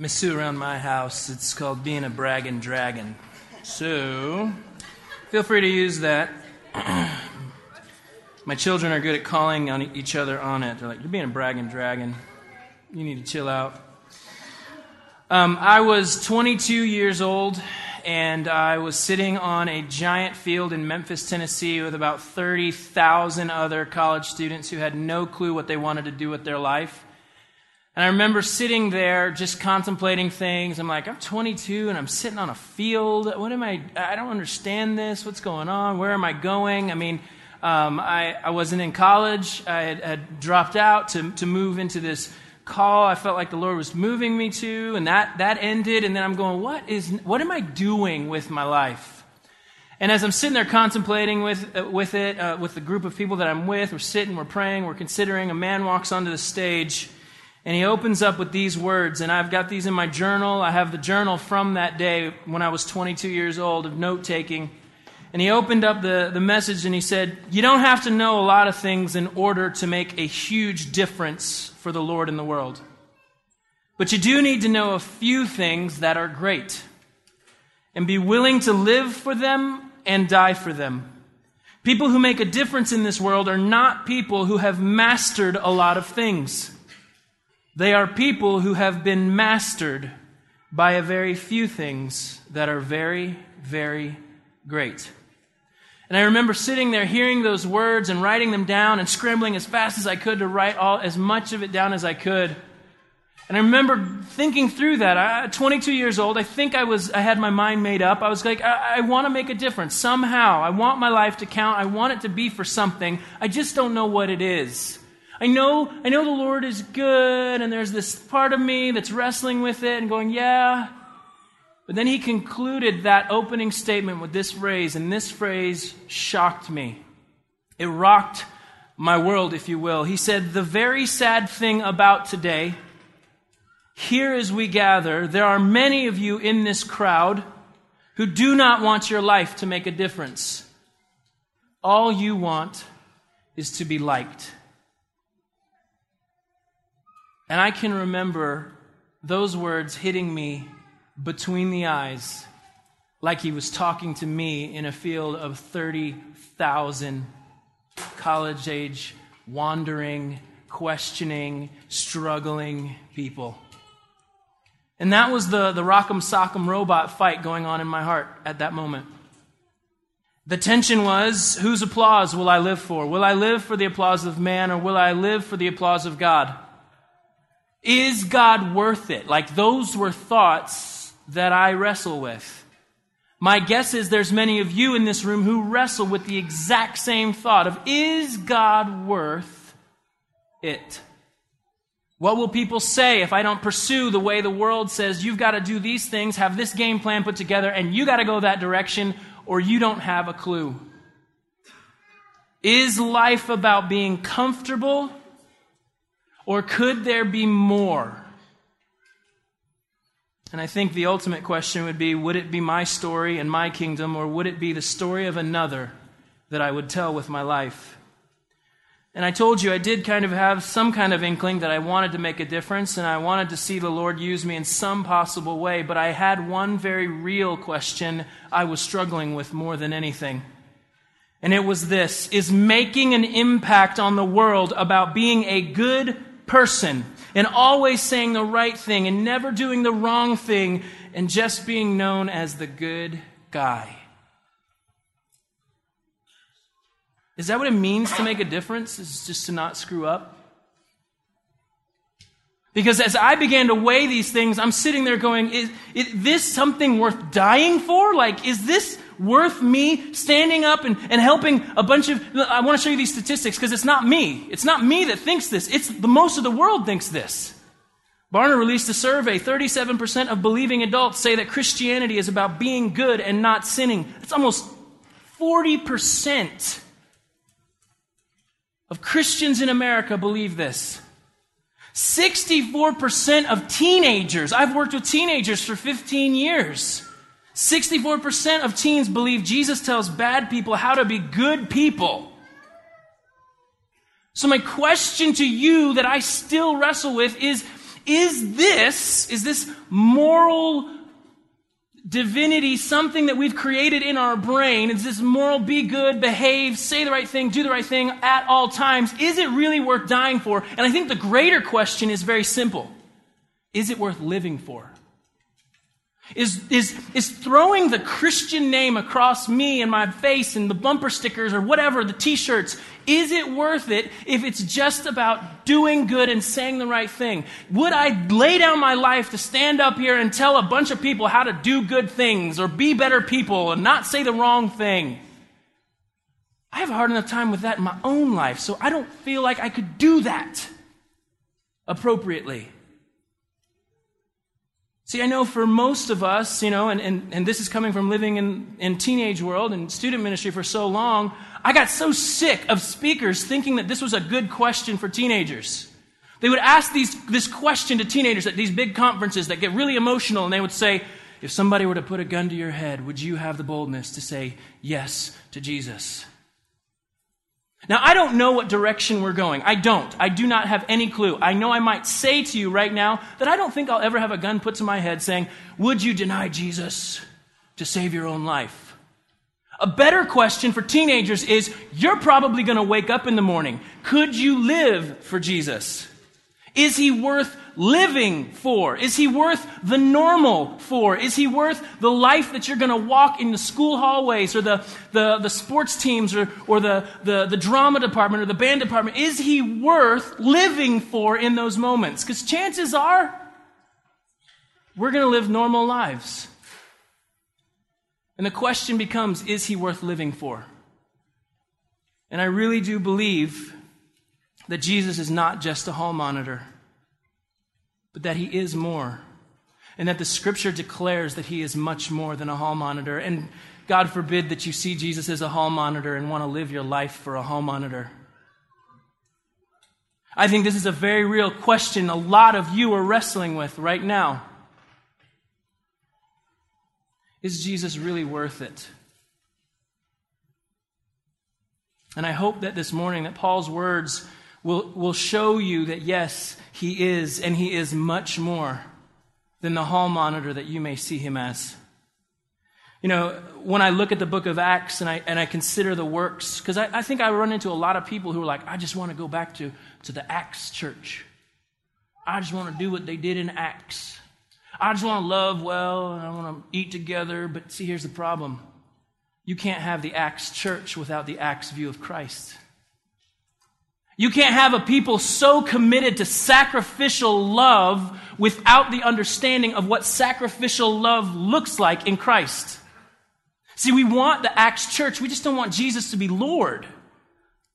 Misu around my house. It's called being a bragging dragon. So, feel free to use that. my children are good at calling on each other on it. They're like, You're being a bragging dragon. You need to chill out. Um, I was 22 years old, and I was sitting on a giant field in Memphis, Tennessee, with about 30,000 other college students who had no clue what they wanted to do with their life. And I remember sitting there just contemplating things. I'm like, I'm 22 and I'm sitting on a field. What am I? I don't understand this. What's going on? Where am I going? I mean, um, I, I wasn't in college. I had, had, dropped out to, to move into this call I felt like the Lord was moving me to, and that, that ended. And then I'm going, what, is, what am I doing with my life? And as I'm sitting there contemplating with, uh, with it, uh, with the group of people that I'm with, we're sitting, we're praying, we're considering, a man walks onto the stage and he opens up with these words, and I've got these in my journal. I have the journal from that day when I was 22 years old of note taking. And he opened up the, the message and he said, You don't have to know a lot of things in order to make a huge difference for the Lord in the world. But you do need to know a few things that are great and be willing to live for them and die for them. People who make a difference in this world are not people who have mastered a lot of things. They are people who have been mastered by a very few things that are very, very great. And I remember sitting there hearing those words and writing them down and scrambling as fast as I could to write all, as much of it down as I could. And I remember thinking through that. I, 22 years old, I think I was, I had my mind made up. I was like, I, I want to make a difference somehow. I want my life to count. I want it to be for something. I just don't know what it is. I know, I know the Lord is good, and there's this part of me that's wrestling with it and going, yeah. But then he concluded that opening statement with this phrase, and this phrase shocked me. It rocked my world, if you will. He said, The very sad thing about today, here as we gather, there are many of you in this crowd who do not want your life to make a difference. All you want is to be liked. And I can remember those words hitting me between the eyes like he was talking to me in a field of 30,000 college age, wandering, questioning, struggling people. And that was the, the rock'em sock'em robot fight going on in my heart at that moment. The tension was whose applause will I live for? Will I live for the applause of man or will I live for the applause of God? Is God worth it? Like those were thoughts that I wrestle with. My guess is there's many of you in this room who wrestle with the exact same thought of is God worth it? What will people say if I don't pursue the way the world says you've got to do these things, have this game plan put together, and you got to go that direction, or you don't have a clue? Is life about being comfortable or could there be more? And I think the ultimate question would be would it be my story and my kingdom, or would it be the story of another that I would tell with my life? And I told you I did kind of have some kind of inkling that I wanted to make a difference and I wanted to see the Lord use me in some possible way, but I had one very real question I was struggling with more than anything. And it was this Is making an impact on the world about being a good person and always saying the right thing and never doing the wrong thing and just being known as the good guy. Is that what it means to make a difference? Is just to not screw up? Because as I began to weigh these things, I'm sitting there going, is, is this something worth dying for? Like, is this worth me standing up and, and helping a bunch of. I want to show you these statistics because it's not me. It's not me that thinks this. It's the most of the world thinks this. Barna released a survey 37% of believing adults say that Christianity is about being good and not sinning. It's almost 40% of Christians in America believe this. 64% of teenagers, I've worked with teenagers for 15 years. 64% of teens believe Jesus tells bad people how to be good people. So, my question to you that I still wrestle with is is this, is this moral divinity something that we've created in our brain? Is this moral, be good, behave, say the right thing, do the right thing at all times? Is it really worth dying for? And I think the greater question is very simple. Is it worth living for? Is, is, is throwing the Christian name across me and my face and the bumper stickers or whatever, the t shirts, is it worth it if it's just about doing good and saying the right thing? Would I lay down my life to stand up here and tell a bunch of people how to do good things or be better people and not say the wrong thing? I have a hard enough time with that in my own life, so I don't feel like I could do that appropriately. See, I know for most of us, you know, and, and, and this is coming from living in, in teenage world and student ministry for so long, I got so sick of speakers thinking that this was a good question for teenagers. They would ask these, this question to teenagers at these big conferences that get really emotional, and they would say, If somebody were to put a gun to your head, would you have the boldness to say yes to Jesus? Now, I don't know what direction we're going. I don't. I do not have any clue. I know I might say to you right now that I don't think I'll ever have a gun put to my head saying, Would you deny Jesus to save your own life? A better question for teenagers is You're probably going to wake up in the morning. Could you live for Jesus? Is he worth living for? Is he worth the normal for? Is he worth the life that you're going to walk in the school hallways or the, the, the sports teams or, or the, the, the drama department or the band department? Is he worth living for in those moments? Because chances are we're going to live normal lives. And the question becomes is he worth living for? And I really do believe that Jesus is not just a hall monitor but that he is more. And that the scripture declares that he is much more than a hall monitor. And God forbid that you see Jesus as a hall monitor and want to live your life for a hall monitor. I think this is a very real question a lot of you are wrestling with right now. Is Jesus really worth it? And I hope that this morning that Paul's words will, will show you that yes, he is, and he is much more than the hall monitor that you may see him as. You know, when I look at the book of Acts and I, and I consider the works, because I, I think I run into a lot of people who are like, I just want to go back to, to the Acts church. I just want to do what they did in Acts. I just want to love well and I want to eat together. But see, here's the problem you can't have the Acts church without the Acts view of Christ. You can't have a people so committed to sacrificial love without the understanding of what sacrificial love looks like in Christ. See, we want the Acts church. We just don't want Jesus to be Lord.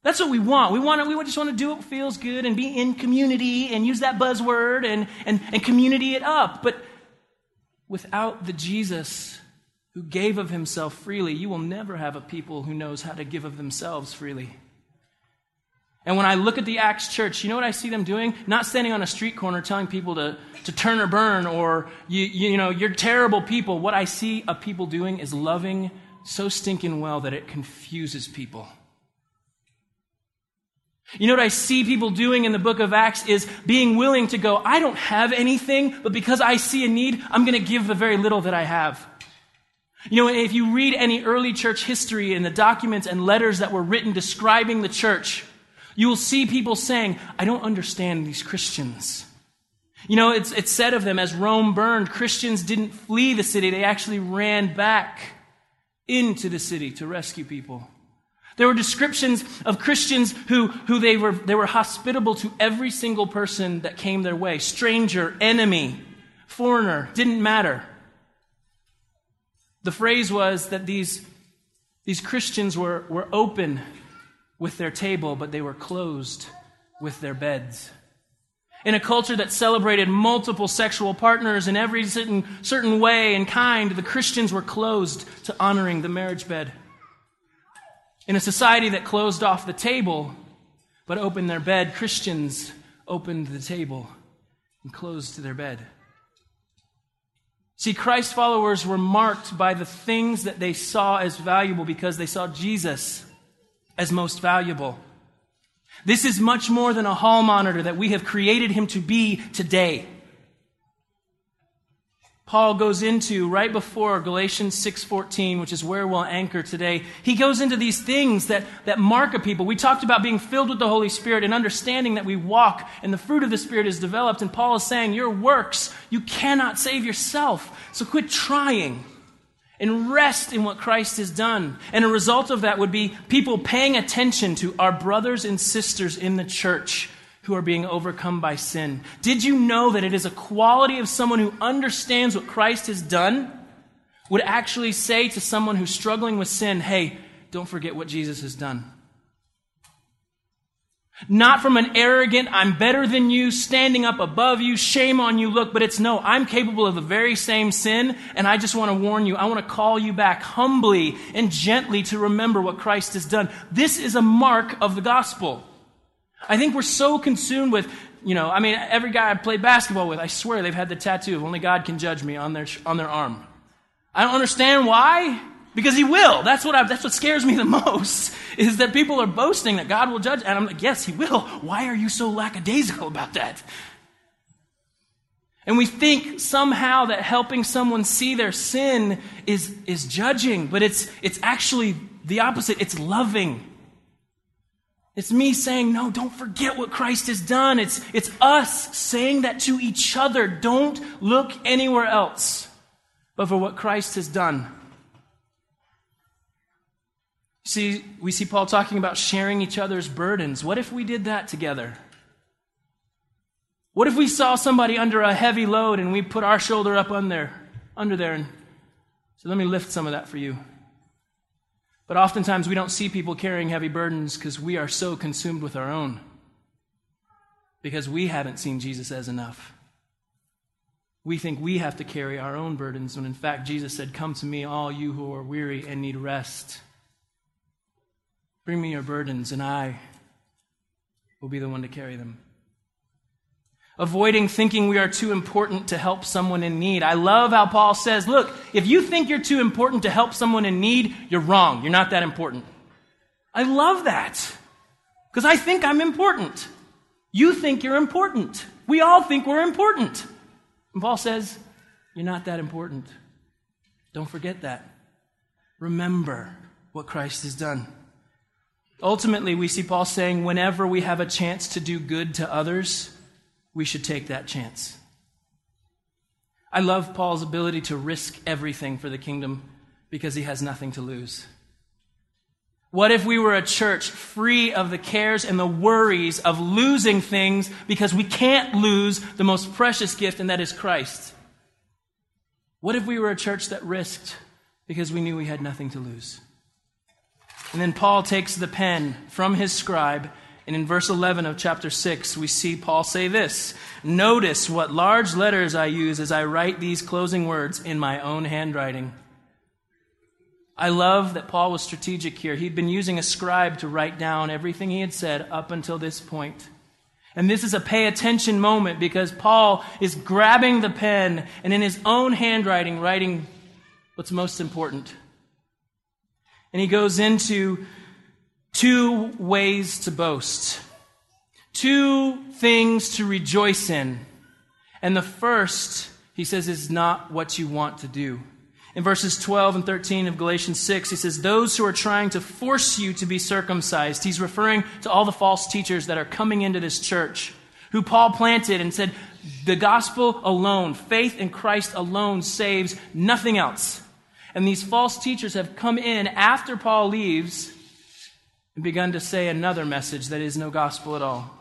That's what we want. We want to, we just want to do what feels good and be in community and use that buzzword and, and, and community it up. But without the Jesus who gave of himself freely, you will never have a people who knows how to give of themselves freely. And when I look at the Acts church, you know what I see them doing? Not standing on a street corner telling people to, to turn or burn or, you, you know, you're terrible people. What I see a people doing is loving so stinking well that it confuses people. You know what I see people doing in the book of Acts is being willing to go, I don't have anything, but because I see a need, I'm going to give the very little that I have. You know, if you read any early church history and the documents and letters that were written describing the church, you will see people saying, I don't understand these Christians. You know, it's, it's said of them as Rome burned, Christians didn't flee the city, they actually ran back into the city to rescue people. There were descriptions of Christians who, who they, were, they were hospitable to every single person that came their way stranger, enemy, foreigner, didn't matter. The phrase was that these, these Christians were, were open with their table, but they were closed with their beds. In a culture that celebrated multiple sexual partners in every certain, certain way and kind, the Christians were closed to honoring the marriage bed. In a society that closed off the table but opened their bed, Christians opened the table and closed to their bed. See, Christ followers were marked by the things that they saw as valuable because they saw Jesus as most valuable. This is much more than a hall monitor that we have created him to be today. Paul goes into right before Galatians 6:14, which is where we'll anchor today. He goes into these things that, that mark a people. We talked about being filled with the Holy Spirit and understanding that we walk and the fruit of the Spirit is developed. And Paul is saying, Your works, you cannot save yourself. So quit trying and rest in what Christ has done. And a result of that would be people paying attention to our brothers and sisters in the church who are being overcome by sin. Did you know that it is a quality of someone who understands what Christ has done would actually say to someone who's struggling with sin, hey, don't forget what Jesus has done? Not from an arrogant, I'm better than you, standing up above you, shame on you look, but it's no, I'm capable of the very same sin, and I just want to warn you, I want to call you back humbly and gently to remember what Christ has done. This is a mark of the gospel. I think we're so consumed with, you know, I mean, every guy I've played basketball with, I swear they've had the tattoo of only God can judge me on their, on their arm. I don't understand why. Because he will. That's what, I, that's what scares me the most, is that people are boasting that God will judge. And I'm like, yes, he will. Why are you so lackadaisical about that? And we think somehow that helping someone see their sin is, is judging, but it's, it's actually the opposite. It's loving. It's me saying, no, don't forget what Christ has done. It's, it's us saying that to each other. Don't look anywhere else but for what Christ has done. See, we see Paul talking about sharing each other's burdens. What if we did that together? What if we saw somebody under a heavy load and we put our shoulder up on there, under there and so let me lift some of that for you. But oftentimes we don't see people carrying heavy burdens because we are so consumed with our own. Because we haven't seen Jesus as enough. We think we have to carry our own burdens when in fact Jesus said, Come to me, all you who are weary and need rest. Bring me your burdens, and I will be the one to carry them avoiding thinking we are too important to help someone in need. I love how Paul says, look, if you think you're too important to help someone in need, you're wrong. You're not that important. I love that because I think I'm important. You think you're important. We all think we're important. And Paul says, you're not that important. Don't forget that. Remember what Christ has done. Ultimately, we see Paul saying, whenever we have a chance to do good to others, we should take that chance. I love Paul's ability to risk everything for the kingdom because he has nothing to lose. What if we were a church free of the cares and the worries of losing things because we can't lose the most precious gift, and that is Christ? What if we were a church that risked because we knew we had nothing to lose? And then Paul takes the pen from his scribe and in verse 11 of chapter 6, we see Paul say this Notice what large letters I use as I write these closing words in my own handwriting. I love that Paul was strategic here. He'd been using a scribe to write down everything he had said up until this point. And this is a pay attention moment because Paul is grabbing the pen and in his own handwriting writing what's most important. And he goes into two ways to boast, two things to rejoice in. And the first, he says, is not what you want to do. In verses 12 and 13 of Galatians 6, he says, Those who are trying to force you to be circumcised, he's referring to all the false teachers that are coming into this church, who Paul planted and said, The gospel alone, faith in Christ alone saves nothing else. And these false teachers have come in after Paul leaves and begun to say another message that is no gospel at all.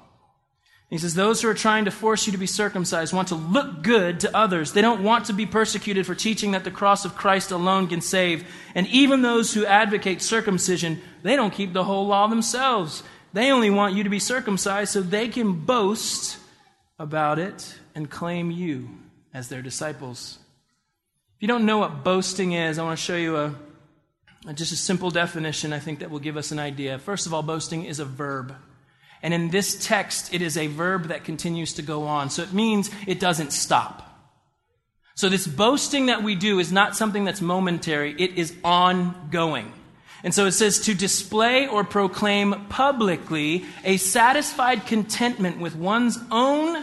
He says, Those who are trying to force you to be circumcised want to look good to others. They don't want to be persecuted for teaching that the cross of Christ alone can save. And even those who advocate circumcision, they don't keep the whole law themselves. They only want you to be circumcised so they can boast about it and claim you as their disciples. If you don't know what boasting is, I want to show you a just a simple definition, I think that will give us an idea. First of all, boasting is a verb. And in this text, it is a verb that continues to go on. So it means it doesn't stop. So this boasting that we do is not something that's momentary, it is ongoing. And so it says to display or proclaim publicly a satisfied contentment with one's own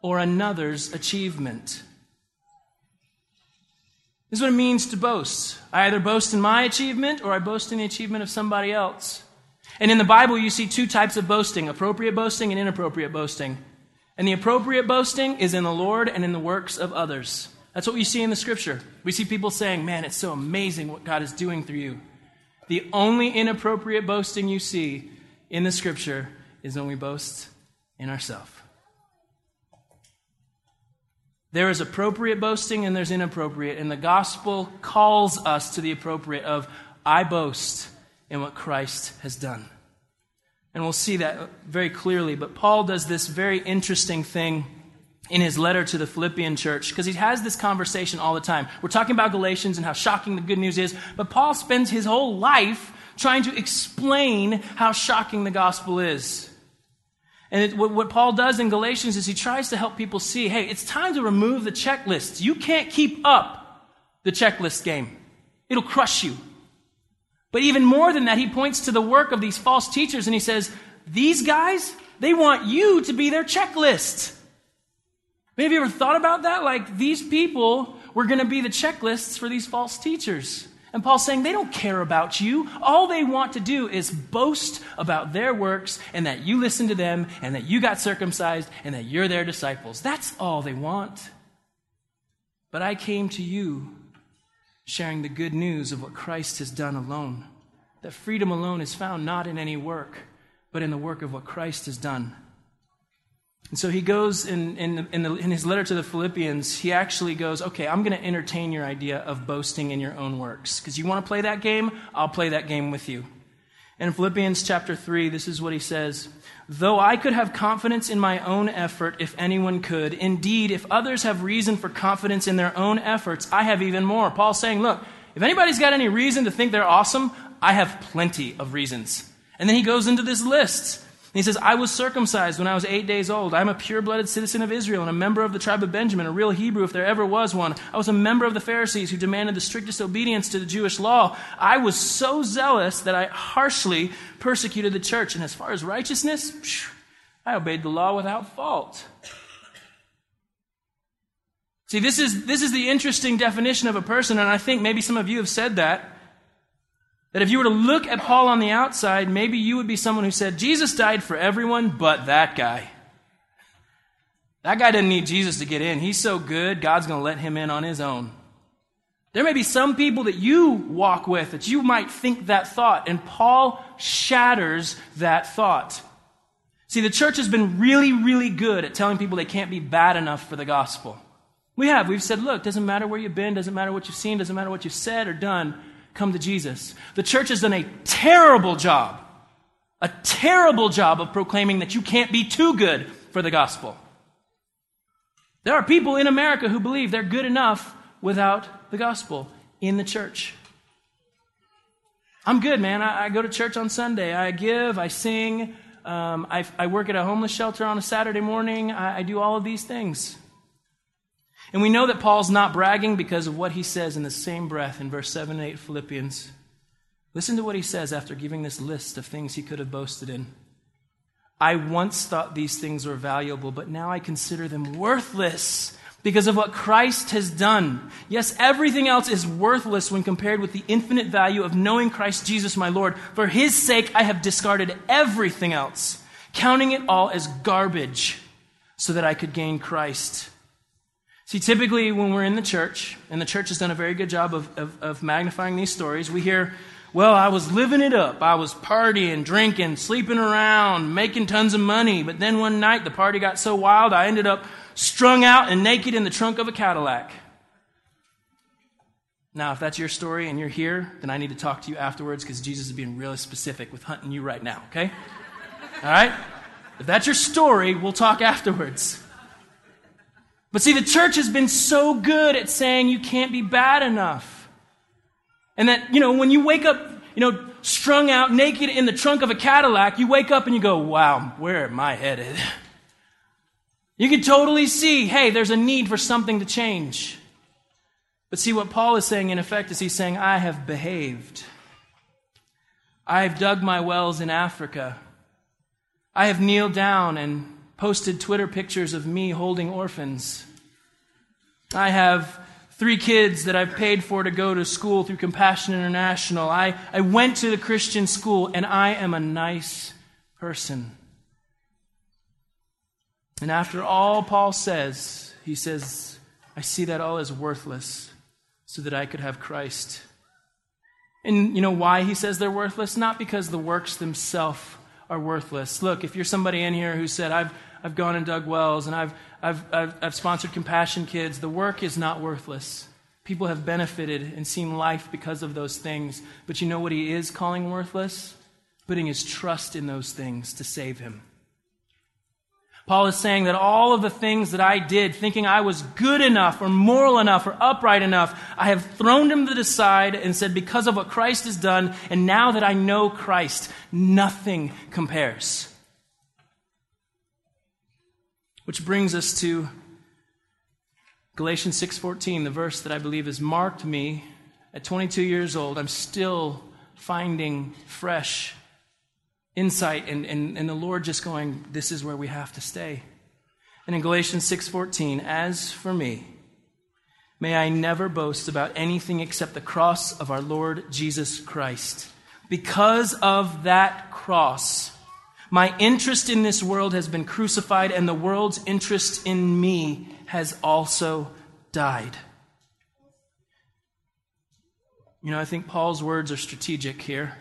or another's achievement. This is what it means to boast. I either boast in my achievement or I boast in the achievement of somebody else. And in the Bible, you see two types of boasting appropriate boasting and inappropriate boasting. And the appropriate boasting is in the Lord and in the works of others. That's what we see in the scripture. We see people saying, Man, it's so amazing what God is doing through you. The only inappropriate boasting you see in the scripture is when we boast in ourselves. There is appropriate boasting and there's inappropriate. And the gospel calls us to the appropriate of, I boast in what Christ has done. And we'll see that very clearly. But Paul does this very interesting thing in his letter to the Philippian church because he has this conversation all the time. We're talking about Galatians and how shocking the good news is, but Paul spends his whole life trying to explain how shocking the gospel is. And it, what, what Paul does in Galatians is he tries to help people see hey, it's time to remove the checklists. You can't keep up the checklist game, it'll crush you. But even more than that, he points to the work of these false teachers and he says, These guys, they want you to be their checklist. Have you ever thought about that? Like, these people were going to be the checklists for these false teachers. And Paul's saying they don't care about you. All they want to do is boast about their works and that you listen to them and that you got circumcised and that you're their disciples. That's all they want. But I came to you sharing the good news of what Christ has done alone. That freedom alone is found not in any work, but in the work of what Christ has done. And so he goes in, in, in, the, in his letter to the Philippians, he actually goes, Okay, I'm going to entertain your idea of boasting in your own works. Because you want to play that game? I'll play that game with you. In Philippians chapter 3, this is what he says Though I could have confidence in my own effort if anyone could, indeed, if others have reason for confidence in their own efforts, I have even more. Paul's saying, Look, if anybody's got any reason to think they're awesome, I have plenty of reasons. And then he goes into this list. He says, I was circumcised when I was eight days old. I'm a pure blooded citizen of Israel and a member of the tribe of Benjamin, a real Hebrew if there ever was one. I was a member of the Pharisees who demanded the strictest obedience to the Jewish law. I was so zealous that I harshly persecuted the church. And as far as righteousness, I obeyed the law without fault. See, this is, this is the interesting definition of a person, and I think maybe some of you have said that. That if you were to look at Paul on the outside, maybe you would be someone who said, Jesus died for everyone but that guy. That guy doesn't need Jesus to get in. He's so good, God's going to let him in on his own. There may be some people that you walk with that you might think that thought, and Paul shatters that thought. See, the church has been really, really good at telling people they can't be bad enough for the gospel. We have. We've said, look, doesn't matter where you've been, doesn't matter what you've seen, doesn't matter what you've said or done, come to Jesus. The church has done a terrible job, a terrible job of proclaiming that you can't be too good for the gospel. There are people in America who believe they're good enough without the gospel in the church. I'm good, man. I, I go to church on Sunday. I give, I sing, um, I, I, work at a homeless shelter on a Saturday morning. I, I do all of these things. And we know that Paul's not bragging because of what he says in the same breath in verse 7 and 8 Philippians. Listen to what he says after giving this list of things he could have boasted in. I once thought these things were valuable, but now I consider them worthless because of what Christ has done. Yes, everything else is worthless when compared with the infinite value of knowing Christ Jesus my Lord. For his sake, I have discarded everything else, counting it all as garbage so that I could gain Christ. See, typically when we're in the church, and the church has done a very good job of, of, of magnifying these stories, we hear, well, I was living it up. I was partying, drinking, sleeping around, making tons of money. But then one night the party got so wild, I ended up strung out and naked in the trunk of a Cadillac. Now, if that's your story and you're here, then I need to talk to you afterwards because Jesus is being really specific with hunting you right now, okay? All right? If that's your story, we'll talk afterwards. But see, the church has been so good at saying you can't be bad enough. And that, you know, when you wake up, you know, strung out naked in the trunk of a Cadillac, you wake up and you go, wow, where am I headed? You can totally see, hey, there's a need for something to change. But see, what Paul is saying, in effect, is he's saying, I have behaved. I have dug my wells in Africa. I have kneeled down and posted Twitter pictures of me holding orphans. I have three kids that I've paid for to go to school through Compassion International. I, I went to the Christian school, and I am a nice person. And after all Paul says, he says, I see that all as worthless so that I could have Christ. And you know why he says they're worthless? Not because the works themselves are worthless. Look, if you're somebody in here who said, I've, I've gone and dug wells and I've, I've, I've, I've sponsored Compassion Kids. The work is not worthless. People have benefited and seen life because of those things. But you know what he is calling worthless? Putting his trust in those things to save him. Paul is saying that all of the things that I did, thinking I was good enough or moral enough or upright enough, I have thrown them to the side and said, because of what Christ has done, and now that I know Christ, nothing compares. Which brings us to Galatians 6:14, the verse that I believe has marked me at 22 years old. I'm still finding fresh insight and, and, and the Lord just going, this is where we have to stay. And in Galatians 6:14, as for me, may I never boast about anything except the cross of our Lord Jesus Christ. Because of that cross, my interest in this world has been crucified, and the world's interest in me has also died. You know, I think Paul's words are strategic here.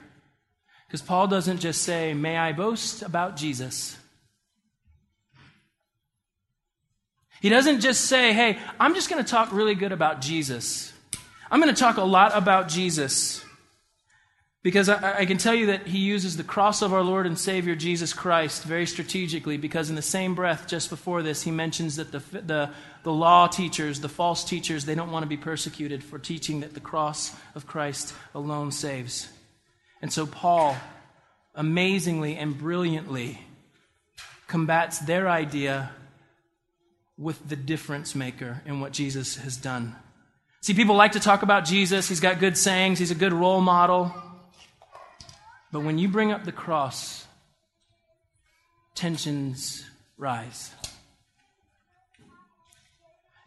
Because Paul doesn't just say, May I boast about Jesus. He doesn't just say, Hey, I'm just going to talk really good about Jesus. I'm going to talk a lot about Jesus. Because I, I, can tell you that he uses the cross of our Lord and Savior Jesus Christ very strategically, because in the same breath, just before this, he mentions that the, the, the law teachers, the false teachers, they don't want to be persecuted for teaching that the cross of Christ alone saves. And so Paul, amazingly and brilliantly, combats their idea with the difference maker in what Jesus has done. See, people like to talk about Jesus. He's got good sayings, he's a good role model. But when you bring up the cross, tensions rise.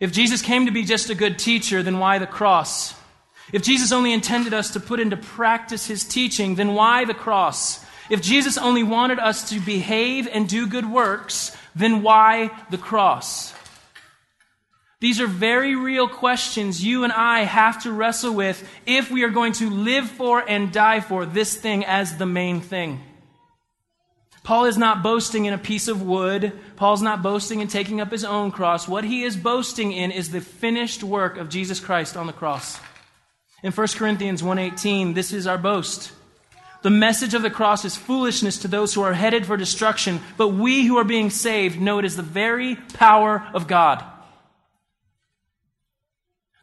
If Jesus came to be just a good teacher, then why the cross? If Jesus only intended us to put into practice his teaching, then why the cross? If Jesus only wanted us to behave and do good works, then why the cross? These are very real questions you and I have to wrestle with if we are going to live for and die for this thing as the main thing. Paul is not boasting in a piece of wood. Paul's not boasting in taking up his own cross. What he is boasting in is the finished work of Jesus Christ on the cross. In 1 Corinthians 1:18, this is our boast. The message of the cross is foolishness to those who are headed for destruction, but we who are being saved know it is the very power of God.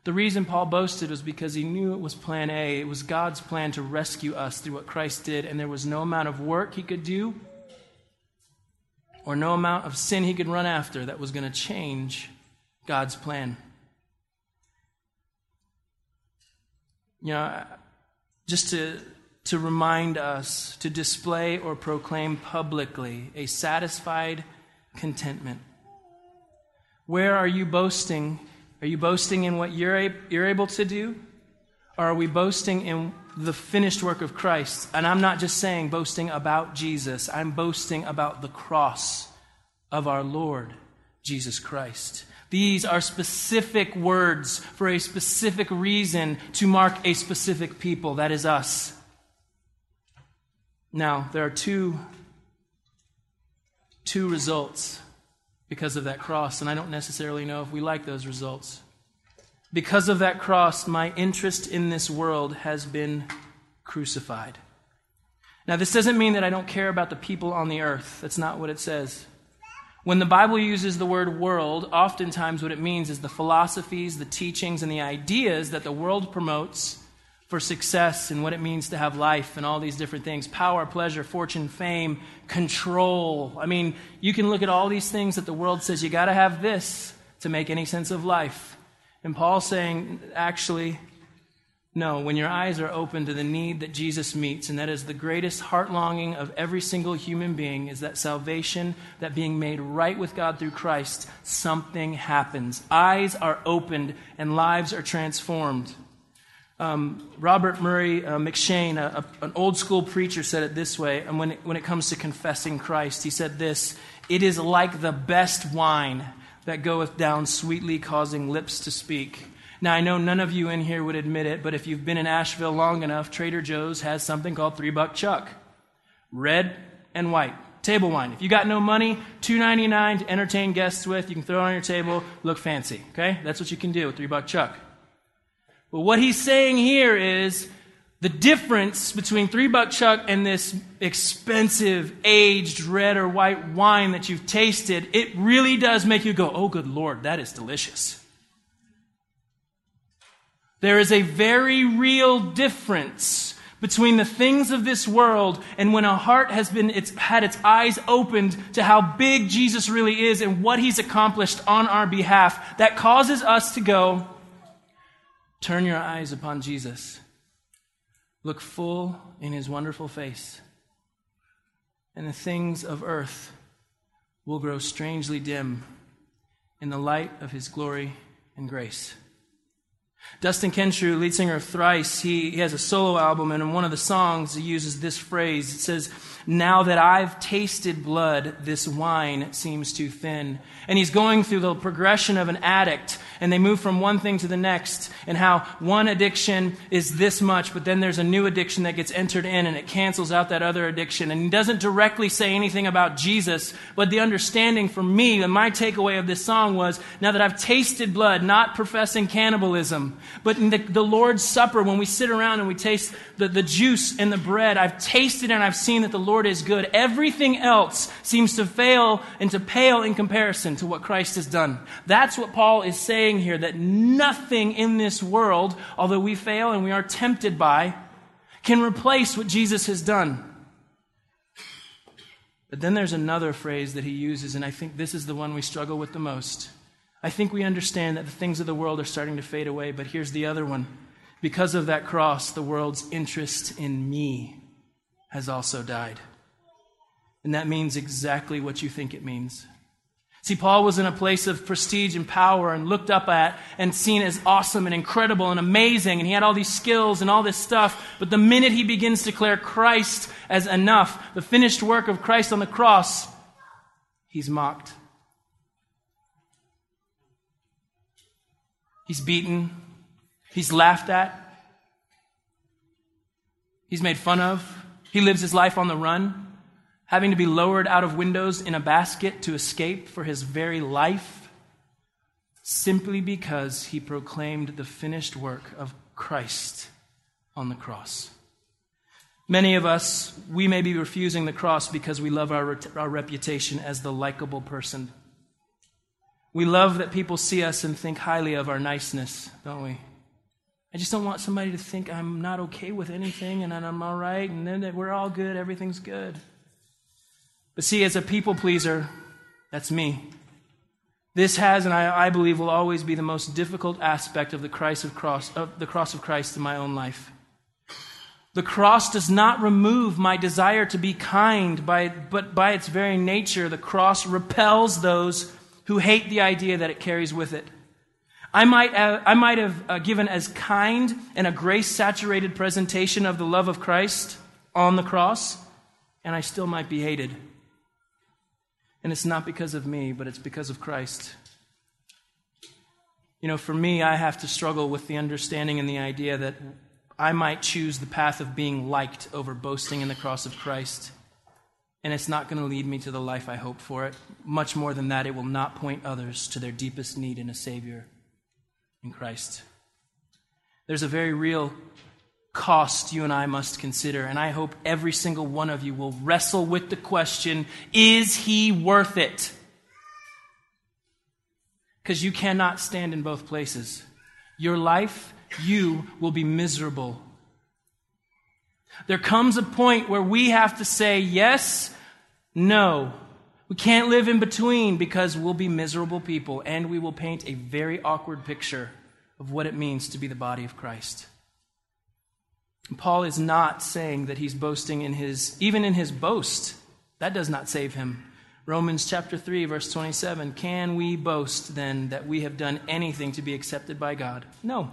The reason Paul boasted was because he knew it was plan A. It was God's plan to rescue us through what Christ did, and there was no amount of work he could do or no amount of sin he could run after that was going to change God's plan. You know, just to, to remind us to display or proclaim publicly a satisfied contentment. Where are you boasting are you boasting in what you're, you're able to do? Or are we boasting in the finished work of Christ? And I'm not just saying boasting about Jesus, I'm boasting about the cross of our Lord Jesus Christ. These are specific words for a specific reason to mark a specific people. That is us. Now, there are two, two results because of that cross, and I don't necessarily know if we like those results. Because of that cross, my interest in this world has been crucified. Now, this doesn't mean that I don't care about the people on the earth. That's not what it says. When the Bible uses the word world, oftentimes what it means is the philosophies, the teachings, and the ideas that the world promotes for success and what it means to have life and all these different things power, pleasure, fortune, fame, control. I mean, you can look at all these things that the world says you got to have this to make any sense of life. And Paul's saying, actually, No, when your eyes are open to the need that Jesus meets, and that is the greatest heart longing of every single human being, is that salvation, that being made right with God through Christ, something happens. Eyes are opened and lives are transformed. Um, Robert Murray uh, M'Cheyne, a, a, an old school preacher, said it this way. And when it, when it comes to confessing Christ, he said this It is like the best wine that goeth down sweetly, causing lips to speak. Now, I know none of you in here would admit it, but if you've been in Asheville long enough, Trader Joe's has something called Three Buck Chuck red and white. Table wine. If you got no money, two ninety nine to entertain guests with. You can throw it on your table, look fancy. Okay, that's what you can do with three buck chuck. But what he's saying here is the difference between three buck chuck and this expensive aged red or white wine that you've tasted. It really does make you go, "Oh, good lord, that is delicious." There is a very real difference between the things of this world and when a heart has been it's had its eyes opened to how big Jesus really is and what he's accomplished on our behalf that causes us to go turn your eyes upon Jesus. Look full in his wonderful face and the things of earth will grow strangely dim in the light of his glory and grace Dustin Kensrue, lead singer of Thrice, he, he has a solo album, and in one of the songs, he uses this phrase. It says, Now that I've tasted blood, this wine seems too thin. And he's going through the progression of an addict, and they move from one thing to the next, and how one addiction is this much, but then there's a new addiction that gets entered in, and it cancels out that other addiction. And he doesn't directly say anything about Jesus, but the understanding for me, and my takeaway of this song was, Now that I've tasted blood, not professing cannibalism, but in the, the, Lord's Supper, when we sit around and we taste the, the juice and the bread, I've tasted and I've seen that the Lord is good. Everything else seems to fail and to pale in comparison to what Christ has done. That's what Paul is saying here, that nothing in this world, although we fail and we are tempted by, can replace what Jesus has done. But then there's another phrase that he uses, and I think this is the one we struggle with the most. I think we understand that the things of the world are starting to fade away, but here's the other one. Because of that cross, the world's interest in me has also died. And that means exactly what you think it means. See, Paul was in a place of prestige and power and looked up at and seen as awesome and incredible and amazing. And he had all these skills and all this stuff. But the minute he begins to declare Christ as enough, the finished work of Christ on the cross, he's mocked. He's beaten. He's laughed at. He's made fun of. He lives his life on the run, having to be lowered out of windows in a basket to escape for his very life, simply because he proclaimed the finished work of Christ on the cross. Many of us, we may be refusing the cross because we love our, our reputation as the likable person we love that people see us and think highly of our niceness, don't we? I just don't want somebody to think I'm not okay with anything and that I'm all right and then we're all good, everything's good. But see, as a people pleaser, that's me. This has, and I, I, believe, will always be the most difficult aspect of the, Christ of, cross, of the cross of Christ in my own life. The cross does not remove my desire to be kind, by, but by its very nature, the cross repels those who hate the idea that it carries with it. I might, uh, I might have uh, given as kind and a grace saturated presentation of the love of Christ on the cross, and I still might be hated. And it's not because of me, but it's because of Christ. You know, for me, I have to struggle with the understanding and the idea that I might choose the path of being liked over boasting in the cross of Christ and it's not going to lead me to the life I hope for it. Much more than that, it will not point others to their deepest need in a Savior in Christ. There's a very real cost you and I must consider, and I hope every single one of you will wrestle with the question is he worth it? Because you cannot stand in both places. Your life, you will be miserable there comes a point where we have to say yes, no. We can't live in between because we'll be miserable people and we will paint a very awkward picture of what it means to be the body of Christ. Paul is not saying that he's boasting in his, even in his boast. That does not save him. Romans chapter 3, verse 27 Can we boast then that we have done anything to be accepted by God? No.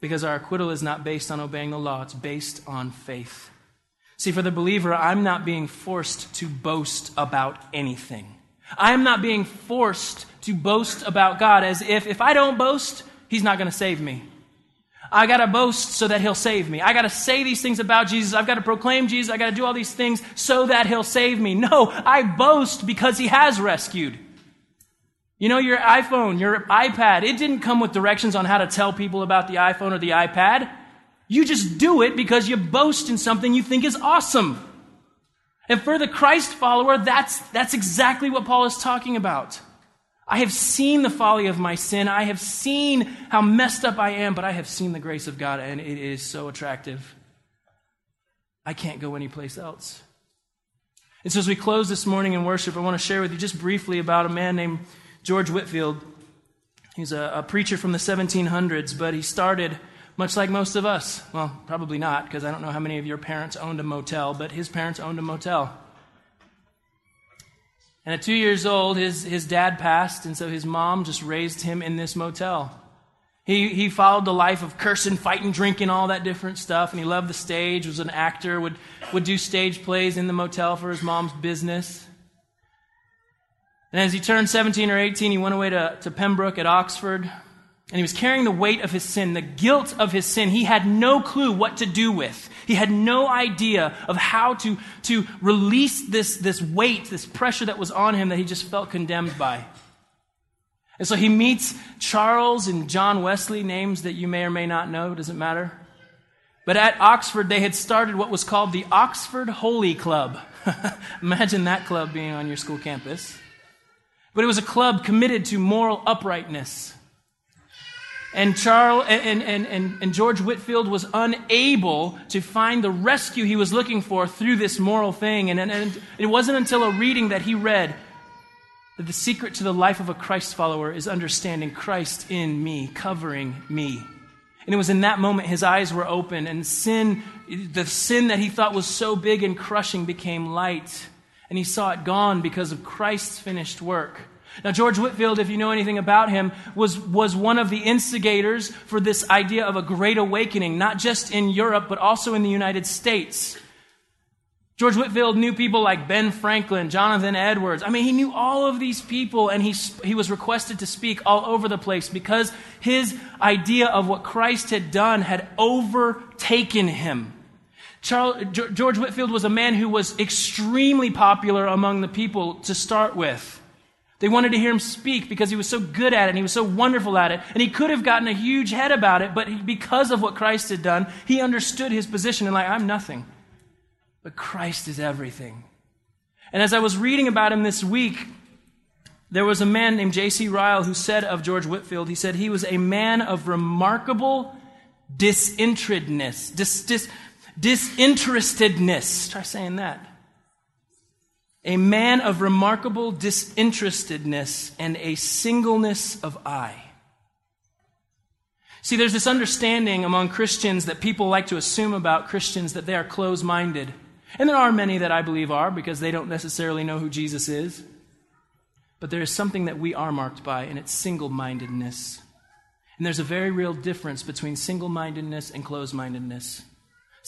Because our acquittal is not based on obeying the law, it's based on faith. See, for the believer, I'm not being forced to boast about anything. I am not being forced to boast about God as if if I don't boast, He's not going to save me. I got to boast so that he'll save me. I got to say these things about Jesus. I've got to proclaim Jesus. I got to do all these things so that he'll save me. No, I boast because he has rescued. You know, your iPhone, your iPad, it didn't come with directions on how to tell people about the iPhone or the iPad. You just do it because you boast in something you think is awesome. And for the Christ follower, that's, that's exactly what Paul is talking about. I have seen the folly of my sin. I have seen how messed up I am, but I have seen the grace of God, and it is so attractive. I can't go anyplace else. And so, as we close this morning in worship, I want to share with you just briefly about a man named George Whitefield, He's a, a preacher from the 1700s, but he started much like most of us. Well, probably not, because I don't know how many of your parents owned a motel, but his parents owned a motel. And at two years old, his, his dad passed, and so his mom just raised him in this motel. He, he followed the life of cursing, fighting, drinking, all that different stuff, and he loved the stage, was an actor, would, would do stage plays in the motel for his mom's business. And as he turned 17 or 18, he went away to, to Pembroke at Oxford, and he was carrying the weight of his sin, the guilt of his sin. He had no clue what to do with. He had no idea of how to, to release this, this weight, this pressure that was on him that he just felt condemned by. And so he meets Charles and John Wesley, names that you may or may not know, doesn't matter. But at Oxford, they had started what was called the Oxford Holy Club. Imagine that club being on your school campus. But it was a club committed to moral uprightness and Charles and, and, and, and George Whitefield was unable to find the rescue he was looking for through this moral thing. And, and, and it wasn't until a reading that he read that the secret to the life of a Christ follower is understanding Christ in me, covering me. And it was in that moment his eyes were open, and sin, the sin that he thought was so big and crushing, became light. And he saw it gone because of Christ's finished work. Now, George Whitefield, if you know anything about him, was, was one of the instigators for this idea of a great awakening, not just in Europe, but also in the United States. George Whitefield knew people like Ben Franklin, Jonathan Edwards. I mean, he knew all of these people, and he, he was requested to speak all over the place because his idea of what Christ had done had overtaken him. Charles, George Whitefield was a man who was extremely popular among the people to start with. They wanted to hear him speak because he was so good at it and he was so wonderful at it. And he could have gotten a huge head about it, but because of what Christ had done, he understood his position and, like, I'm nothing. But Christ is everything. And as I was reading about him this week, there was a man named J.C. Ryle who said of George Whitefield, he said he was a man of remarkable disinterestedness. Dis, dis, disinterestedness. Try saying that a man of remarkable disinterestedness and a singleness of eye. See, there's this understanding among Christians that people like to assume about Christians that they are close minded. And there are many that I believe are because they don't necessarily know who Jesus is. But there is something that we are marked by, and it's single mindedness. And there's a very real difference between single mindedness and close mindedness.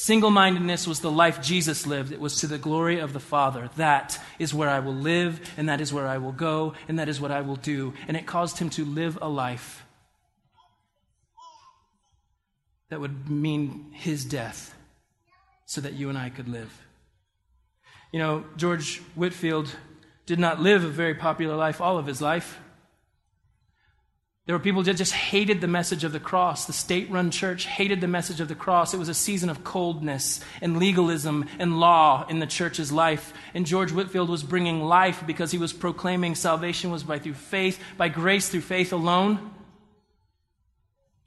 Single mindedness was the life Jesus lived. It was to the glory of the Father. That is where I will live, and that is where I will go, and that is what I will do. And it caused him to live a life that would mean his death so that you and I could live. You know, George Whitefield did not live a very popular life all of his life. There were people that just hated the message of the cross. The state run church hated the message of the cross. It was a season of coldness and legalism and law in the church's life. And George Whitefield was bringing life because he was proclaiming salvation was by through faith, by grace through faith alone.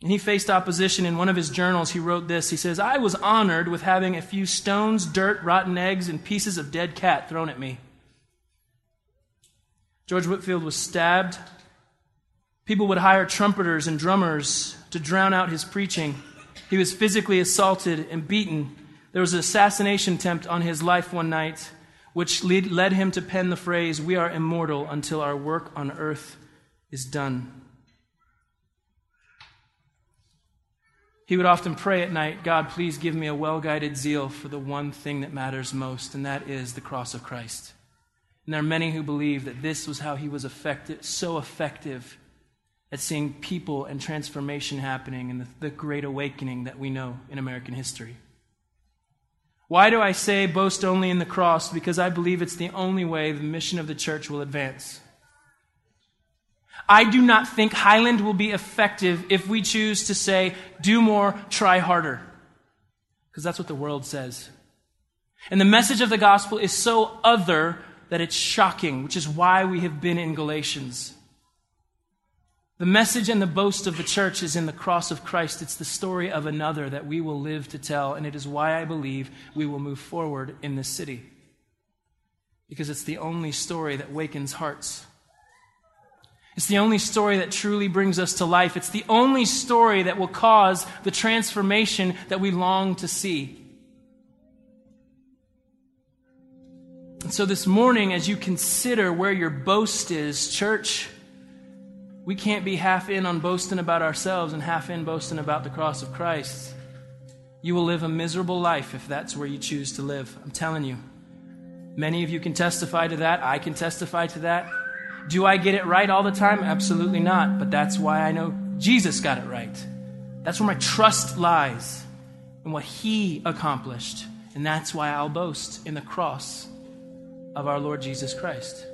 And he faced opposition. In one of his journals, he wrote this He says, I was honored with having a few stones, dirt, rotten eggs, and pieces of dead cat thrown at me. George Whitefield was stabbed People would hire trumpeters and drummers to drown out his preaching. He was physically assaulted and beaten. There was an assassination attempt on his life one night, which lead, led him to pen the phrase, We are immortal until our work on earth is done. He would often pray at night, God, please give me a well guided zeal for the one thing that matters most, and that is the cross of Christ. And there are many who believe that this was how he was effective, so effective at seeing people and transformation happening in the, the great awakening that we know in American history. Why do I say boast only in the cross? Because I believe it's the only way the mission of the church will advance. I do not think Highland will be effective if we choose to say, do more, try harder. Because that's what the world says. And the message of the gospel is so other that it's shocking, which is why we have been in Galatians. The message and the boast of the church is in the cross of Christ. It's the story of another that we will live to tell, and it is why I believe we will move forward in this city. Because it's the only story that wakens hearts. It's the only story that truly brings us to life. It's the only story that will cause the transformation that we long to see. And so, this morning, as you consider where your boast is, church, we can't be half in on boasting about ourselves and half in boasting about the cross of Christ. You will live a miserable life if that's where you choose to live. I'm telling you. Many of you can testify to that. I can testify to that. Do I get it right all the time? Absolutely not. But that's why I know Jesus got it right. That's where my trust lies in what he accomplished. And that's why I'll boast in the cross of our Lord Jesus Christ.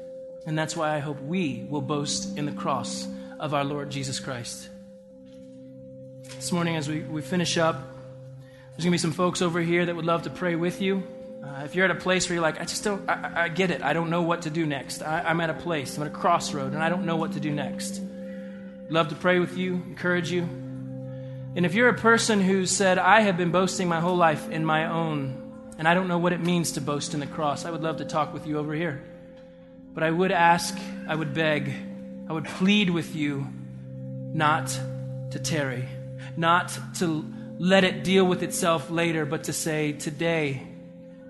And that's why I hope we will boast in the cross of our Lord Jesus Christ. This morning, as we, we finish up, there's going to be some folks over here that would love to pray with you. Uh, if you're at a place where you're like, I just don't, I, I get it. I don't know what to do next. I, am at a place, I'm at a crossroad, and I don't know what to do next. Love to pray with you, encourage you. And if you're a person who said, I have been boasting my whole life in my own, and I don't know what it means to boast in the cross, I would love to talk with you over here. But I would ask, I would beg, I would plead with you not to tarry, not to let it deal with itself later, but to say, Today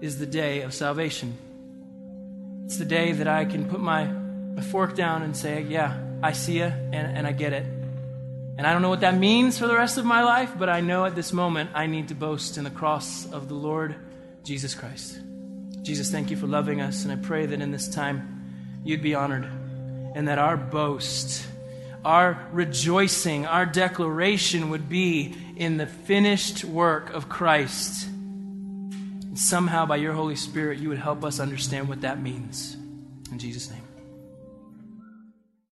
is the day of salvation. It's the day that I can put my, my fork down and say, Yeah, I see you and, and I get it. And I don't know what that means for the rest of my life, but I know at this moment I need to boast in the cross of the Lord Jesus Christ. Jesus, thank you for loving us, and I pray that in this time you'd be honored and that our boast, our rejoicing, our declaration would be in the finished work of Christ somehow by your Holy Spirit, you would help us understand what that means. In Jesus' name.